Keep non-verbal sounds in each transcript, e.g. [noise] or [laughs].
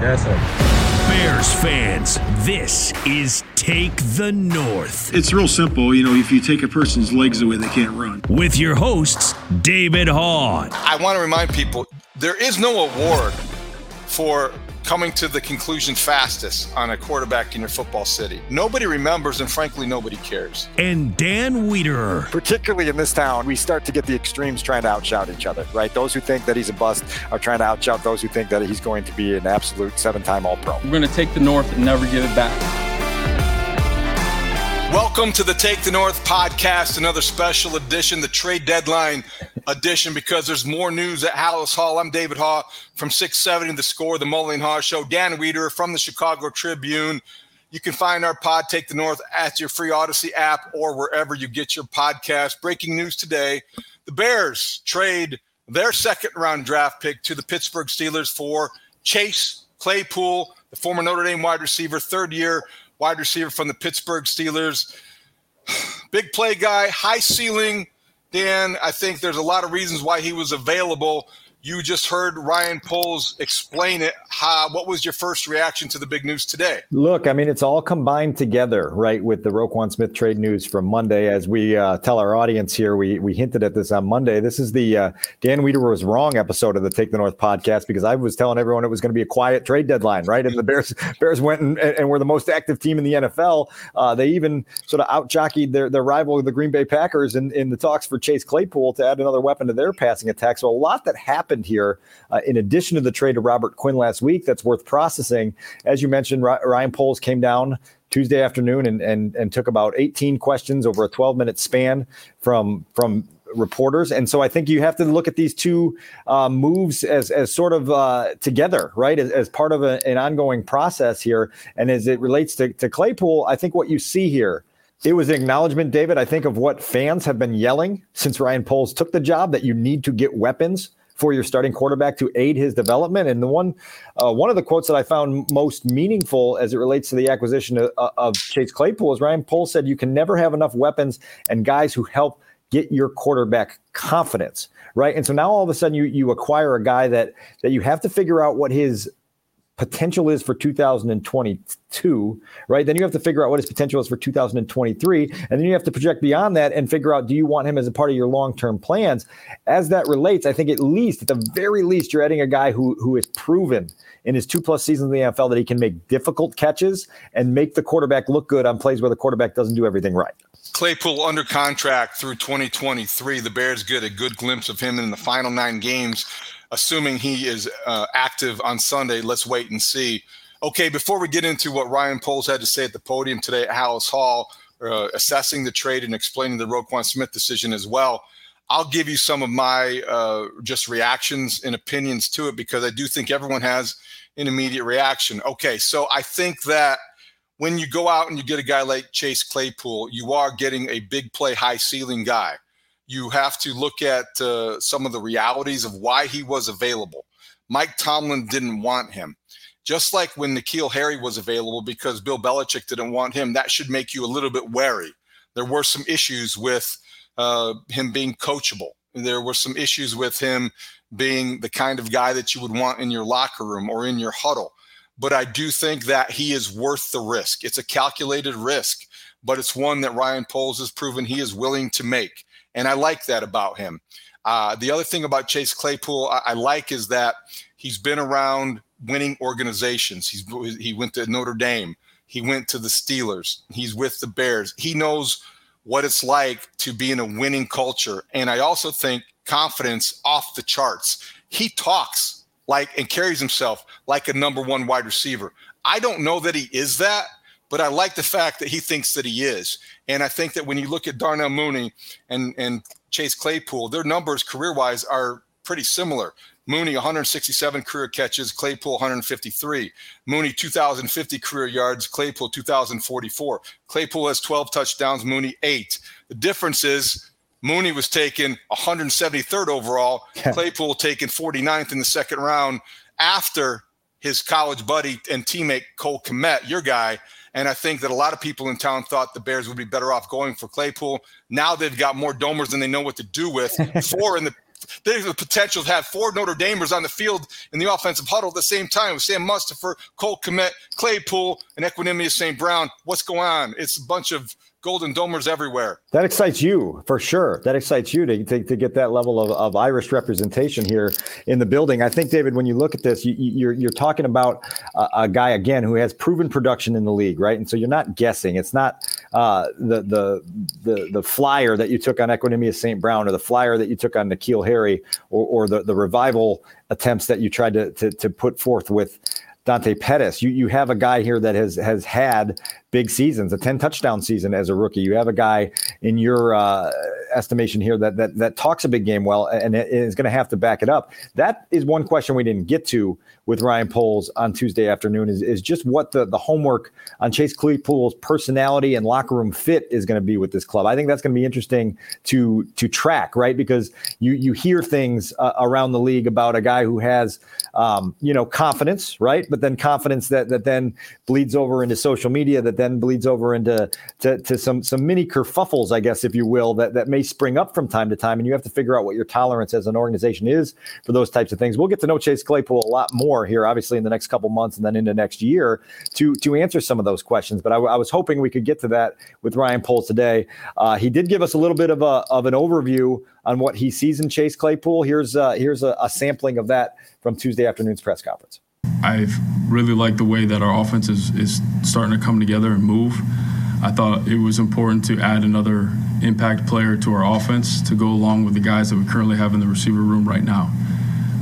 Yes, sir. Bears fans, this is Take the North. It's real simple. You know, if you take a person's legs away, they can't run. With your hosts, David Haugh. I want to remind people there is no award for coming to the conclusion fastest on a quarterback in your football city. Nobody remembers, and frankly, nobody cares. And Dan Wiederer. Particularly in this town, we start to get the extremes trying to outshout each other, right? Those who think that he's a bust are trying to outshout those who think that he's going to be an absolute seven time All Pro. We're going to take the North and never give it back. Welcome to the Take the North podcast, another special edition, the trade deadline edition, because there's more news at Halas Hall. I'm David Haugh from 670 The Score, the Mully Haugh Show. Dan Wiederer from the Chicago Tribune. You can find our pod, Take the North, at your free Audacy app or wherever you get your podcast. Breaking news today the Bears trade their second round draft pick to the Pittsburgh Steelers for Chase Claypool, the former Notre Dame wide receiver, third year wide receiver from the Pittsburgh Steelers. [sighs] Big play guy, high ceiling. Dan, I think there's a lot of reasons why he was available. You just heard Ryan Poles explain it. How, what was your first reaction to the big news today? Look, I mean, it's all combined together, right, with the Roquan Smith trade news from Monday. As we uh, tell our audience here, we we hinted at this on Monday. This is the uh, Dan Wiederer was wrong episode of the Take the North podcast because I was telling everyone it was going to be a quiet trade deadline, right? And the Bears [laughs] Bears went and, and were the most active team in the NFL. Uh, they even sort of out jockeyed their, their rival, the Green Bay Packers, in, in the talks for Chase Claypool to add another weapon to their passing attack. So a lot that happened happened here. Uh, in addition to the trade of Robert Quinn last week, that's worth processing. As you mentioned, Ryan Poles came down Tuesday afternoon and and and took about 18 questions over a 12 minute span from from reporters. And so I think you have to look at these two uh, moves as, as sort of uh, together, right? As, as part of a, an ongoing process here. And as it relates to, to Claypool, I think what you see here, it was an acknowledgement, David, I think, of what fans have been yelling since Ryan Poles took the job that you need to get weapons for your starting quarterback to aid his development. And the one, uh, one of the quotes that I found most meaningful as it relates to the acquisition of, of Chase Claypool is Ryan Poles said, "You can never have enough weapons and guys who help." Get your quarterback confidence, right? And so now all of a sudden you you acquire a guy that that you have to figure out what his potential is for 2022, right? Then you have to figure out what his potential is for 2023. And then you have to project beyond that and figure out do you want him as a part of your long term plans? As that relates, I think at least, at the very least, you're adding a guy who, who is proven in his two plus seasons in the NFL that he can make difficult catches and make the quarterback look good on plays where the quarterback doesn't do everything right. Claypool under contract through 2023. The Bears get a good glimpse of him in the final nine games assuming he is uh, active on Sunday. Let's wait and see. Okay, before we get into what Ryan Poles had to say at the podium today at Halas Hall, uh, assessing the trade and explaining the Roquan Smith decision as well, I'll give you some of my uh, just reactions and opinions to it because I do think everyone has an immediate reaction. Okay, so I think that when you go out and you get a guy like Chase Claypool, you are getting a big play, high ceiling guy you have to look at uh, some of the realities of why he was available. Mike Tomlin didn't want him. Just like when N'Keal Harry was available because Bill Belichick didn't want him, that should make you a little bit wary. There were some issues with uh, him being coachable. There were some issues with him being the kind of guy that you would want in your locker room or in your huddle. But I do think that he is worth the risk. It's a calculated risk, but it's one that Ryan Poles has proven he is willing to make. And I like that about him. Uh, the other thing about Chase Claypool I, I, like is that he's been around winning organizations. He's he went to Notre Dame. He went to the Steelers. He's with the Bears. He knows what it's like to be in a winning culture. And I also think confidence off the charts. He talks like and carries himself like a number one wide receiver. I don't know that he is that, but I like the fact that he thinks that he is. And I think that when you look at Darnell Mooney and, and Chase Claypool, their numbers career wise are pretty similar. Mooney 167 career catches, Claypool 153. Mooney 2,050 career yards, Claypool 2,044. Claypool has 12 touchdowns, Mooney eight. The difference is Mooney was taken 173rd overall, Claypool taken 49th in the second round after his college buddy and teammate Cole Kmet, your guy. And I think that a lot of people in town thought the Bears would be better off going for Claypool. Now they've got more domers than they know what to do with. [laughs] Four in the there's the potential to have four Notre Damers on the field in the offensive huddle at the same time with Sam Mustipher, Cole Kmet, Claypool, and Equanimeous St. Brown. What's going on? It's a bunch of golden domers everywhere. That excites you for sure. That excites you to, to, to get that level of, of Irish representation here in the building. I think, David, when you look at this, you, you're, you're talking about a, a, guy, again, who has proven production in the league, right? And so you're not guessing. It's not uh, the, the, the, the flyer that you took on Equanimeous St. Brown or the flyer that you took on N'Keal Harry or, or the, the revival attempts that you tried to, to, to put forth with Dante Pettis. You you have a guy here that has has had big seasons, a 10 touchdown season as a rookie. You have a guy in your uh, estimation here that, that that talks a big game well and is going to have to back it up. That is one question we didn't get to with Ryan Poles on Tuesday afternoon is, is just what the, the homework on Chase Claypool's personality and locker room fit is going to be with this club. I think that's going to be interesting to to track, right? Because you you hear things uh, around the league about a guy who has um, you know confidence, right? But then confidence that that then bleeds over into social media that then bleeds over into to, to some some mini kerfuffles, I guess, if you will, that, that may spring up from time to time. And you have to figure out what your tolerance as an organization is for those types of things. We'll get to know Chase Claypool a lot more here, obviously, in the next couple months and then into next year to to answer some of those questions. But I, I was hoping we could get to that with Ryan Poles today. Uh, he did give us a little bit of a of an overview on what he sees in Chase Claypool. Here's uh, here's a, a sampling of that from Tuesday afternoon's press conference. I've really liked the way that our offense is, is starting to come together and move. I thought it was important to add another impact player to our offense to go along with the guys that we currently have in the receiver room right now.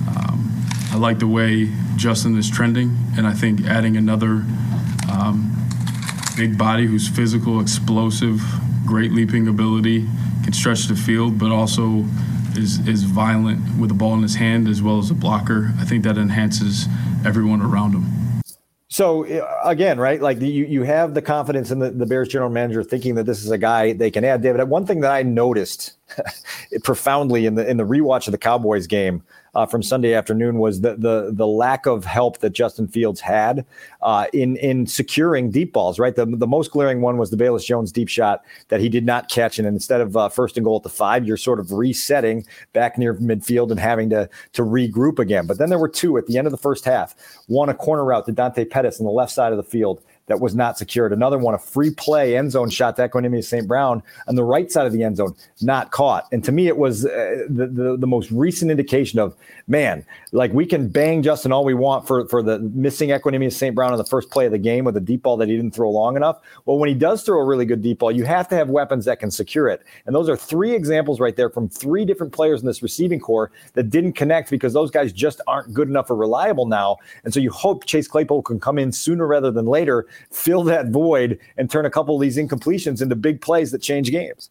Um, I like the way Justin is trending, and I think adding another um, big body who's physical, explosive, great leaping ability, can stretch the field, but also is, is violent with the ball in his hand as well as a blocker. I think that enhances everyone around him. So uh, again, right? Like you, you have the confidence in the, the Bears general manager thinking that this is a guy they can add. David, one thing that I noticed [laughs] profoundly in the in the rewatch of the Cowboys game uh, from Sunday afternoon was the the the lack of help that Justin Fields had uh, in in securing deep balls. Right, the the most glaring one was the Velus Jones deep shot that he did not catch, and instead of uh, first and goal at the five, you're sort of resetting back near midfield and having to to regroup again. But then there were two at the end of the first half. One a corner route to Dante Pettis on the left side of the field that was not secured. Another one, a free play end zone shot to Equanimeous St. Brown on the right side of the end zone, not caught. And to me, it was uh, the, the, the most recent indication of man, like we can bang Justin all we want for for the missing Equanimeous St. Brown on the first play of the game with a deep ball that he didn't throw long enough. Well, when he does throw a really good deep ball, you have to have weapons that can secure it. And those are three examples right there from three different players in this receiving corps that didn't connect because those guys just aren't good enough or reliable now. And so you hope Chase Claypool can come in sooner rather than later fill that void and turn a couple of these incompletions into big plays that change games.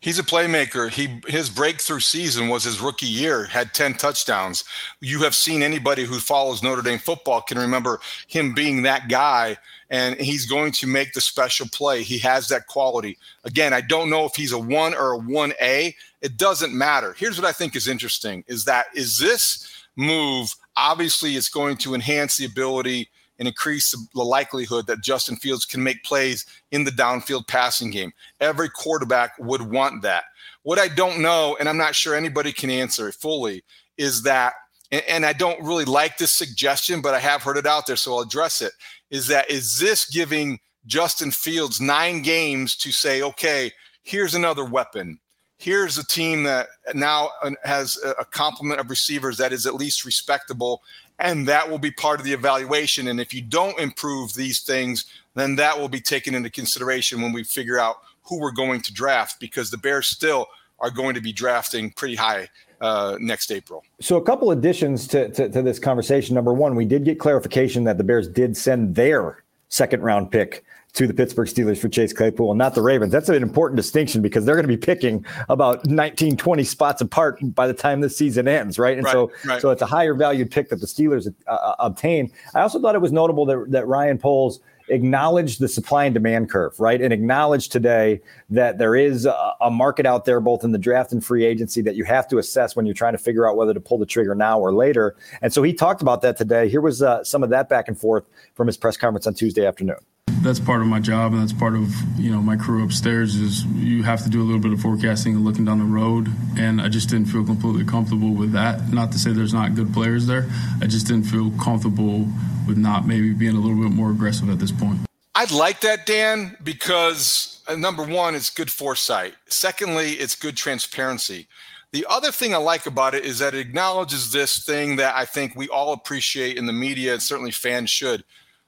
He's a playmaker. He his breakthrough season was his rookie year, had 10 touchdowns. You have seen anybody who follows Notre Dame football can remember him being that guy and he's going to make the special play. He has that quality. Again, I don't know if he's a 1 or a 1A. It doesn't matter. Here's what I think is interesting is that is this move obviously it's going to enhance the ability and increase the likelihood that Justin Fields can make plays in the downfield passing game. Every quarterback would want that. What I don't know, and I'm not sure anybody can answer it fully, is that, and I don't really like this suggestion, but I have heard it out there, so I'll address it. Is that is this giving Justin Fields nine games to say, okay, here's another weapon here's a team that now uh, has a complement of receivers that is at least respectable and that will be part of the evaluation and if you don't improve these things then that will be taken into consideration when we figure out who we're going to draft because the bears still are going to be drafting pretty high uh, next April. So, a couple additions to, to, to this conversation. Number one, we did get clarification that the Bears did send their second round pick to the Pittsburgh Steelers for Chase Claypool and not the Ravens. That's an important distinction because they're going to be picking about 19, 20 spots apart by the time this season ends, right? And right, so, right. so it's a higher valued pick that the Steelers uh, uh, obtain. I also thought it was notable that, that Ryan Poles acknowledged the supply and demand curve, right? And acknowledged today that there is a, a, market out there, both in the draft and free agency, that you have to assess when you're trying to figure out whether to pull the trigger now or later. And so he talked about that today. Here was uh, some of that back and forth from his press conference on Tuesday afternoon that's part of my job and that's part of you know my crew upstairs is you have to do a little bit of forecasting and looking down the road. And i just didn't feel completely comfortable with that. Not to say there's not good players there. I just didn't feel comfortable with not maybe being a little bit more aggressive at this point. I'd like that dan because uh, number one it's good foresight. Secondly it's good transparency. The other thing I like about it is that it acknowledges this thing that I think we all appreciate in the media, and certainly fans should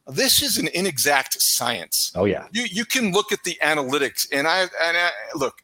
this is an inexact science. Oh yeah. You you can look at the analytics, and I and I, look.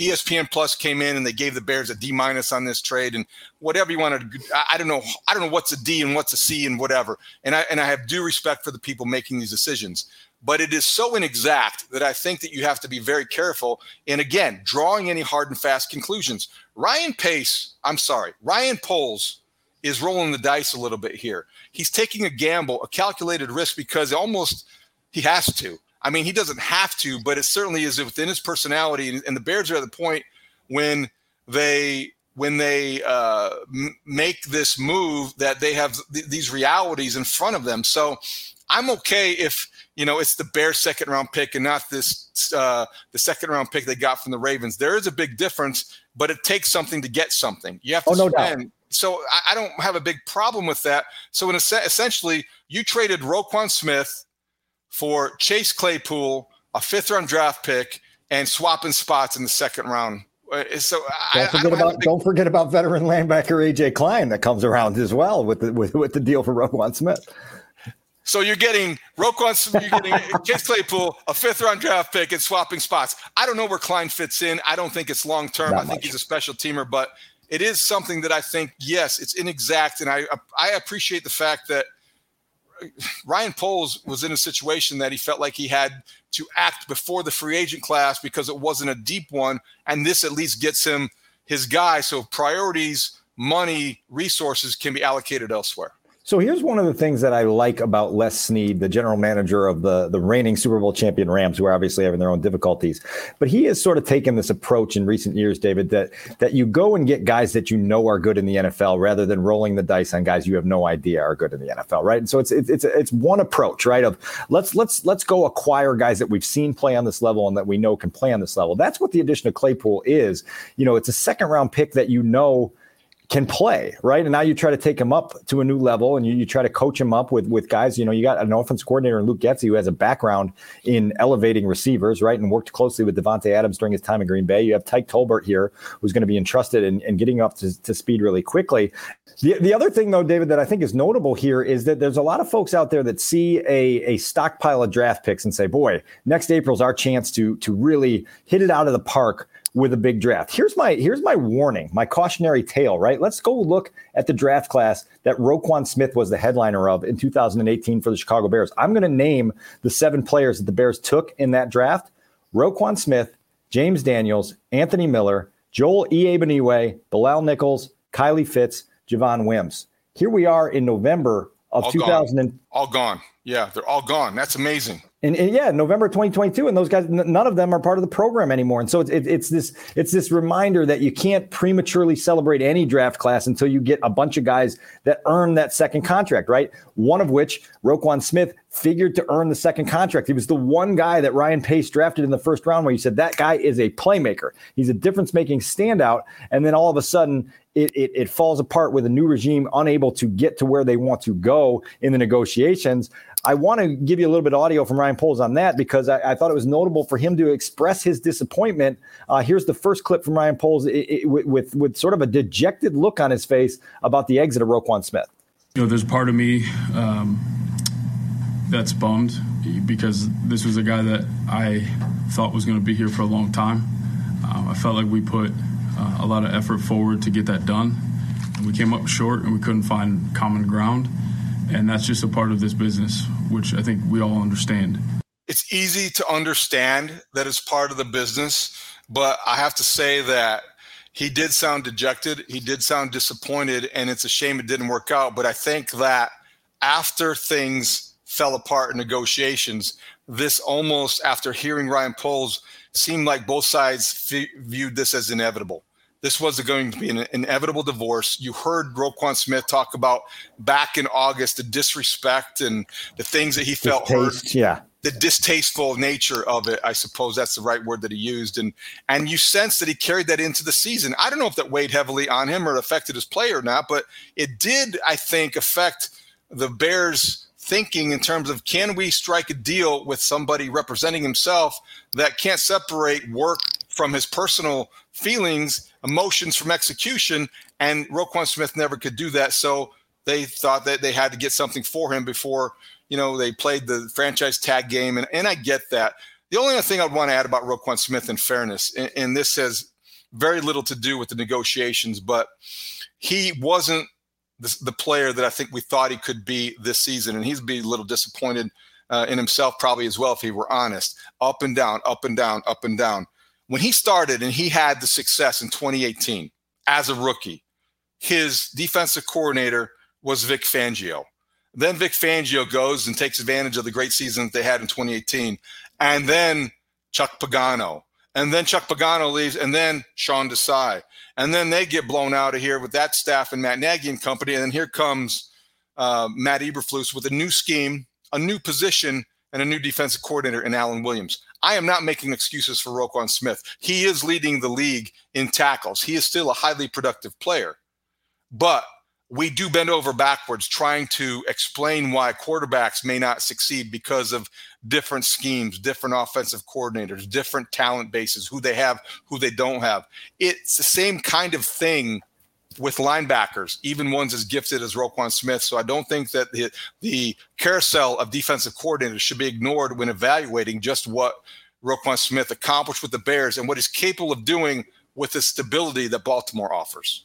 ESPN Plus came in and they gave the Bears a D minus on this trade, and whatever you want to. I don't know. I don't know what's a D and what's a C and whatever. And I and I have due respect for the people making these decisions, but it is so inexact that I think that you have to be very careful. And again, drawing any hard and fast conclusions. Ryan Pace, I'm sorry, Ryan Poles is rolling the dice a little bit here. He's taking a gamble, a calculated risk because almost he has to. I mean, he doesn't have to, but it certainly is within his personality. And, the Bears are at the point when they when they uh, m- make this move that they have th- these realities in front of them. So I'm okay if you know it's the Bears second round pick and not this uh, the second round pick they got from the Ravens. There is a big difference, but it takes something to get something. You have to oh, no spend. Doubt so I, I don't have a big problem with that. So in a, essentially, you traded Roquan Smith for Chase Claypool, a fifth round draft pick, and swapping spots in the second round. Uh, so don't forget don't about big... don't forget about veteran linebacker AJ Klein that comes around as well with the with, with the deal for Roquan Smith. So you're getting Roquan, you're getting Chase Claypool, a fifth round draft pick, and swapping spots. I don't know where Klein fits in. I don't think it's long term. I think much. he's a special teamer, but it is something that I think, yes, it's inexact, and I I appreciate the fact that Ryan Poles was in a situation that he felt like he had to act before the free agent class because it wasn't a deep one, and this at least gets him his guy. So priorities, money, resources can be allocated elsewhere. So here's one of the things that I like about Les Snead, the general manager of the, the reigning Super Bowl champion Rams, who are obviously having their own difficulties. But he has sort of taken this approach in recent years, David, that that you go and get guys that you know are good in the NFL rather than rolling the dice on guys you have no idea are good in the NFL, right? And so it's it's it's, it's one approach, right? Of let's let's let's go acquire guys that we've seen play on this level and that we know can play on this level. That's what the addition of Claypool is. You know, it's a second round pick that you know can play, right? And now you try to take him up to a new level and you, you try to coach him up with with guys. You know, you got an offense coordinator in Luke Getsy who has a background in elevating receivers, right? And worked closely with Davante Adams during his time in Green Bay. You have Tyke Tolbert here, who's going to be entrusted in, in getting up to, to speed really quickly. The, the other thing, though, David, that I think is notable here is that there's a lot of folks out there that see a, a stockpile of draft picks and say, boy, next April's our chance to, to really hit it out of the park with a big draft. Here's my here's my warning, my cautionary tale, right? Let's go look at the draft class that Roquan Smith was the headliner of in 2018 for the Chicago Bears. I'm going to name the seven players that the Bears took in that draft. Roquan Smith, James Daniels, Anthony Miller, Joel Iyiegbuniwe, Bilal Nichols, Kylie Fitts, Javon Wims. Here we are in November of all 2000 gone. all gone. Yeah, they're all gone. That's amazing. And, and, yeah, November 2022, and those guys, n- none of them are part of the program anymore. And so it's, it, it's this it's this reminder that you can't prematurely celebrate any draft class until you get a bunch of guys that earn that second contract, right? One of which Roquan Smith figured to earn the second contract. He was the one guy that Ryan Pace drafted in the first round where you said that guy is a playmaker. He's a difference making standout. And then all of a sudden, it, it, it, falls apart with a new regime unable to get to where they want to go in the negotiations. I want to give you a little bit of audio from Ryan Poles on that because I, I thought it was notable for him to express his disappointment. Uh, here's the first clip from Ryan Poles it, it, with, with, with sort of a dejected look on his face about the exit of Roquan Smith. You know, there's part of me um, that's bummed because this was a guy that I thought was going to be here for a long time. Um, I felt like we put uh, a lot of effort forward to get that done. And we came up short and we couldn't find common ground. And that's just a part of this business, which I think we all understand. It's easy to understand that it's part of the business, but I have to say that he did sound dejected. He did sound disappointed, and it's a shame it didn't work out. But I think that after things fell apart in negotiations, this almost, after hearing Ryan Poles, seemed like both sides f- viewed this as inevitable. This was going to be an inevitable divorce. You heard Roquan Smith talk about back in August the disrespect and the things that he felt Distaste, hurt. Yeah. The distasteful nature of it, I suppose that's the right word that he used, and and you sense that he carried that into the season. I don't know if that weighed heavily on him or affected his play or not, but it did, I think, affect the Bears' thinking in terms of can we strike a deal with somebody representing himself that can't separate work from his personal feelings, emotions from execution. And Roquan Smith never could do that. So they thought that they had to get something for him before, you know, they played the franchise tag game. And, and I get that. The only other thing I'd want to add about Roquan Smith, in fairness, and, and this has very little to do with the negotiations, but he wasn't the, the, player that I think we thought he could be this season. And he's be a little disappointed uh, in himself, probably as well, if he were honest. Up and down, up and down, up and down when he started and he had the success in 2018 as a rookie, his defensive coordinator was Vic Fangio. Then Vic Fangio goes and takes advantage of the great season that they had in 2018. And then Chuck Pagano. And then Chuck Pagano leaves. And then Sean Desai. And then they get blown out of here with that staff and Matt Nagy and company. And then here comes uh, Matt Eberflus with a new scheme, a new position, and a new defensive coordinator in Alan Williams. I am not making excuses for Roquan Smith. He is leading the league in tackles. He is still a highly productive player. But we do bend over backwards trying to explain why quarterbacks may not succeed because of different schemes, different offensive coordinators, different talent bases, who they have, who they don't have. It's the same kind of thing with linebackers, even ones as gifted as Roquan Smith. So I don't think that the, the carousel of defensive coordinators should be ignored when evaluating just what Roquan Smith accomplished with the Bears and what he's capable of doing with the stability that Baltimore offers.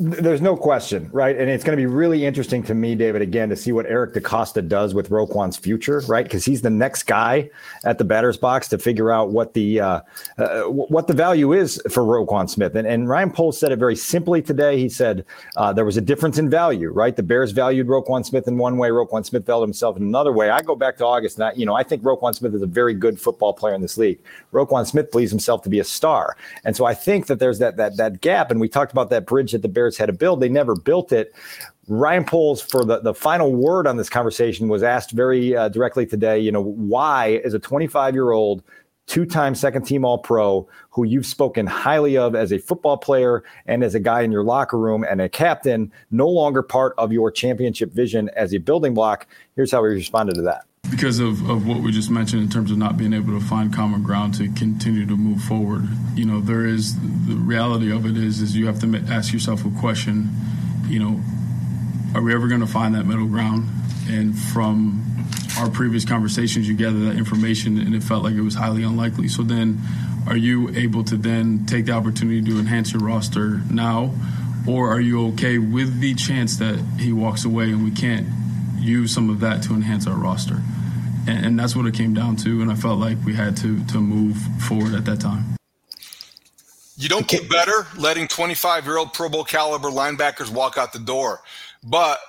There's no question, right? And it's going to be really interesting to me, David, again, to see what Eric DeCosta does with Roquan's future, right? Because he's the next guy at the batter's box to figure out what the uh, uh, what the value is for Roquan Smith. And, and Ryan Poles said it very simply today. He said uh, there was a difference in value, right? The Bears valued Roquan Smith in one way, Roquan Smith valued himself in another way. I go back to August, and I, you know, I think Roquan Smith is a very good football player in this league. Roquan Smith believes himself to be a star, and so I think that there's that that that gap. And we talked about that bridge at the Bears Had to build. They never built it. Ryan Poles, for the, the final word on this conversation, was asked very uh, directly today, you know, why, as a 25 year old, two time second team All Pro, who you've spoken highly of as a football player and as a guy in your locker room and a captain, no longer part of your championship vision as a building block. Here's how he responded to that. Because of, of what we just mentioned in terms of not being able to find common ground to continue to move forward, you know, there is the reality of it is is you have to ask yourself a question, you know, are we ever going to find that middle ground? And from our previous conversations, you gather that information, and it felt like it was highly unlikely. So then, are you able to then take the opportunity to enhance your roster now, or are you okay with the chance that he walks away and we can't use some of that to enhance our roster? And, and that's what it came down to, and I felt like we had to to move forward at that time. You don't get better letting 25 year old Pro Bowl caliber linebackers walk out the door, but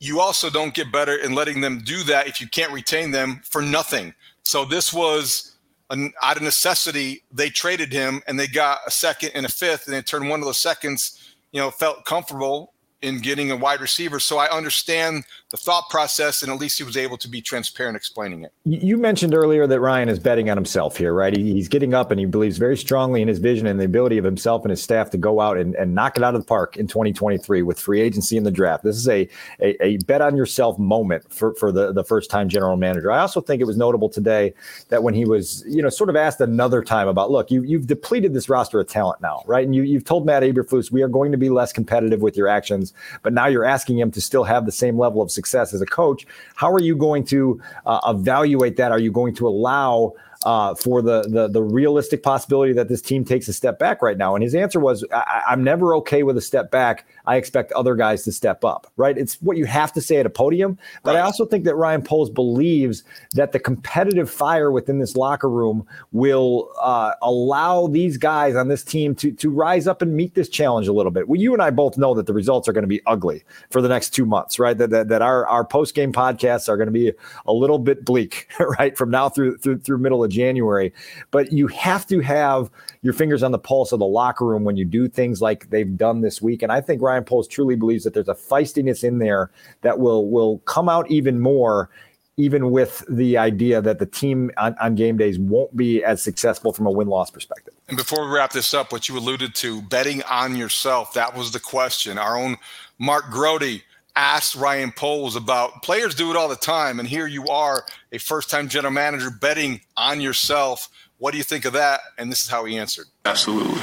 you also don't get better in letting them do that if you can't retain them for nothing. So this was an, out of necessity. They traded him and they got a second and a fifth, and they turned one of those seconds. You know, felt comfortable in getting a wide receiver. So I understand the thought process, and at least he was able to be transparent explaining it. You mentioned earlier that Ryan is betting on himself here, right? He's getting up and he believes very strongly in his vision and the ability of himself and his staff to go out and, and knock it out of the park in 2023 with free agency in the draft. This is a, a, a bet on yourself moment for, for the, the first time general manager. I also think it was notable today that when he was, you know, sort of asked another time about, look, you, you've depleted this roster of talent now, right? And you, you've told Matt Eberflus, we are going to be less competitive with your actions but now you're asking him to still have the same level of success as a coach. How are you going to uh, evaluate that? Are you going to allow uh, for the, the the realistic possibility that this team takes a step back right now? And his answer was, I, am never okay with a step back. I expect other guys to step up." Right? It's what you have to say at a podium. But right. I also think that Ryan Poles believes that the competitive fire within this locker room will uh, allow these guys on this team to to rise up and meet this challenge a little bit. Well, you and I both know that the results are going to be ugly for the next two months, right? That that, that our our post game podcasts are going to be a little bit bleak, [laughs] right, from now through through through middle of January. But you have to have your fingers on the pulse of the locker room when you do things like they've done this week. And I think Ryan Poles truly believes that there's a feistiness in there that will will come out even more even with the idea that the team on, on game days won't be as successful from a win loss perspective. And before we wrap this up, what you alluded to, betting on yourself, that was the question. Our own Mark Grote asked Ryan Poles about players do it all the time. And here you are, a first time general manager betting on yourself. What do you think of that? And this is how he answered. Absolutely.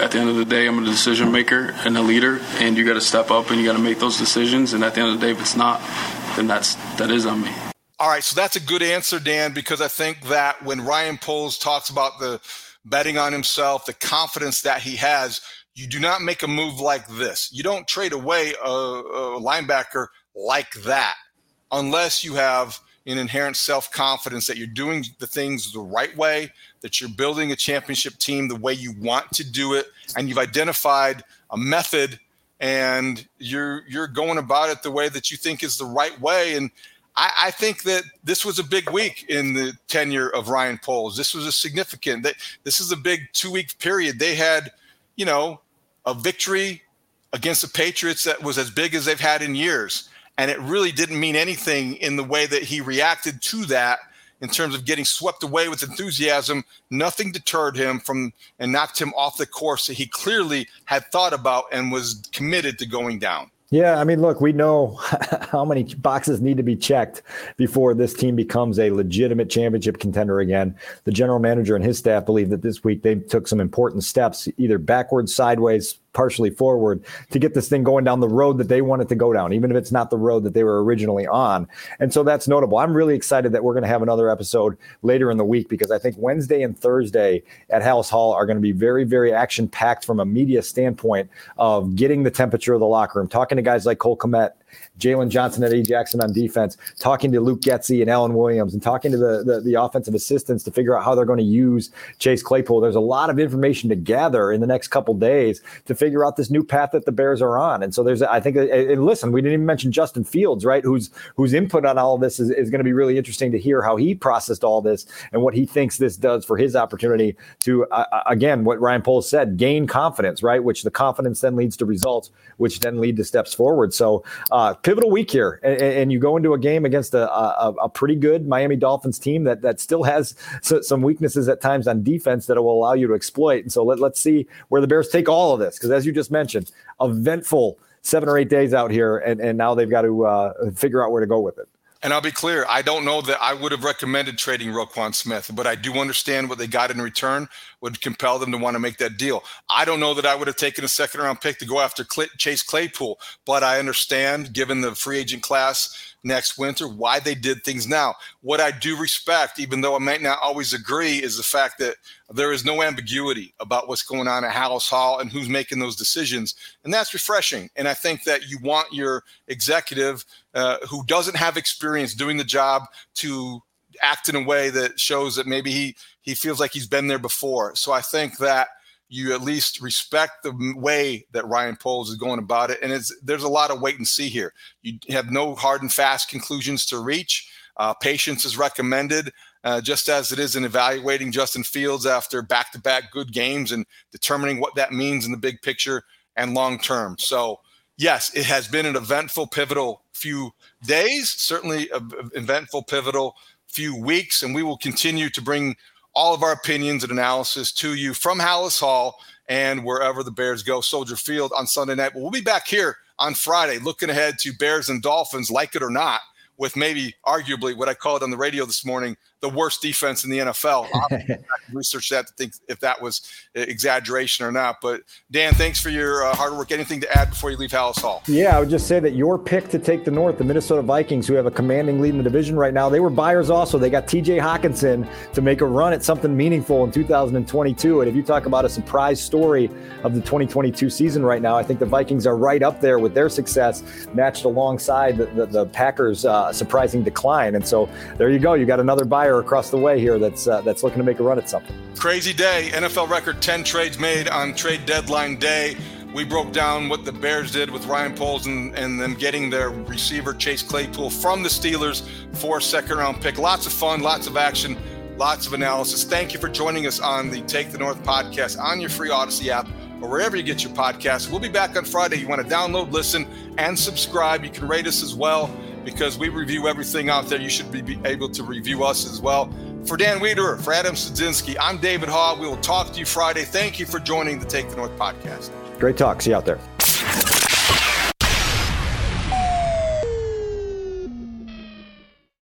At the end of the day, I'm a decision maker and a leader, and you got to step up and you got to make those decisions. And at the end of the day, if it's not, then that's that is on me. All right, so that's a good answer, Dan, because I think that when Ryan Poles talks about the betting on himself, the confidence that he has, you do not make a move like this. You don't trade away a, a linebacker like that unless you have an inherent self confidence that you're doing the things the right way, that you're building a championship team the way you want to do it, and you've identified a method and you're you're going about it the way that you think is the right way. And I, I think that this was a big week in the tenure of Ryan Poles. This was a significant that this is a big two week period. They had, you know, a victory against the Patriots that was as big as they've had in years. And it really didn't mean anything in the way that he reacted to that in terms of getting swept away with enthusiasm. Nothing deterred him from and knocked him off the course that he clearly had thought about and was committed to going down. Yeah, I mean, look, we know [laughs] how many boxes need to be checked before this team becomes a legitimate championship contender again. The general manager and his staff believe that this week they took some important steps, either backwards, sideways, partially forward to get this thing going down the road that they wanted to go down, even if it's not the road that they were originally on. And so that's notable. I'm really excited that we're going to have another episode later in the week because I think Wednesday and Thursday at Halas Hall are going to be very, very action packed from a media standpoint of getting the temperature of the locker room, talking to guys like Cole Kmet Jaylon Johnson and Eddie Jackson on defense, talking to Luke Getsy and Alan Williams, and talking to the, the, the offensive assistants to figure out how they're going to use Chase Claypool. There's a lot of information to gather in the next couple days to figure out this new path that the Bears are on. And so there's, I think, and listen, we didn't even mention Justin Fields, right? Whose whose input on all of this is, is going to be really interesting to hear how he processed all this and what he thinks this does for his opportunity to, uh, uh again, what Ryan Poles said, gain confidence, right? Which the confidence then leads to results, which then lead to steps forward. So uh, uh, pivotal week here, and, and, you go into a game against a, a, a, pretty good Miami Dolphins team that that still has some weaknesses at times on defense that will allow you to exploit. And so let, let's see where the Bears take all of this, because as you just mentioned, eventful seven or eight days out here, and, and now they've got to uh, figure out where to go with it. And I'll be clear, I don't know that I would have recommended trading Roquan Smith, but I do understand what they got in return would compel them to want to make that deal. I don't know that I would have taken a second round pick to go after Chase Claypool, but I understand, given the free agent class next winter, why they did things now. What I do respect, even though I might not always agree, is the fact that there is no ambiguity about what's going on at Halas Hall and who's making those decisions. And that's refreshing. And I think that you want your executive uh, who doesn't have experience doing the job to act in a way that shows that maybe he he feels like he's been there before. So I think that you at least respect the way that Ryan Poles is going about it. And it's there's a lot of wait and see here. You have no hard and fast conclusions to reach. Uh, patience is recommended, uh, just as it is in evaluating Justin Fields after back to back good games and determining what that means in the big picture and long term. So, yes, it has been an eventful, pivotal few days, certainly an eventful, pivotal few weeks, and we will continue to bring all of our opinions and analysis to you from Halas Hall and wherever the Bears go, Soldier Field on Sunday night. But we'll be back here on Friday looking ahead to Bears and Dolphins, like it or not, with maybe arguably what I called on the radio this morning the worst defense in the NFL. [laughs] Research that to think if that was exaggeration or not. But Dan, thanks for your uh, hard work. Anything to add before you leave Halas Hall? Yeah, I would just say that your pick to take the North, the Minnesota Vikings, who have a commanding lead in the division right now, they were buyers also. They got TJ Hockenson to make a run at something meaningful in 2022. And if you talk about a surprise story of the 2022 season right now, I think the Vikings are right up there with their success, matched alongside the, the, the Packers' uh, surprising decline. And so there you go. You got another buyer buyer across the way here that's uh, that's looking to make a run at something. Crazy day. NFL record 10 trades made on trade deadline day. We broke down what the Bears did with Ryan Poles and, and them getting their receiver Chase Claypool from the Steelers for a second round pick. Lots of fun, lots of action, lots of analysis. Thank you for joining us on the Take the North podcast on your free Audacy app or wherever you get your podcasts. We'll be back on Friday. You want to download, listen, and subscribe. You can rate us as well because we review everything out there. You should be able to review us as well. For Dan Wiederer, for Adam Sadzinski, I'm David Haugh. We will talk to you Friday. Thank you for joining the Take the North podcast. Great talk. See you out there.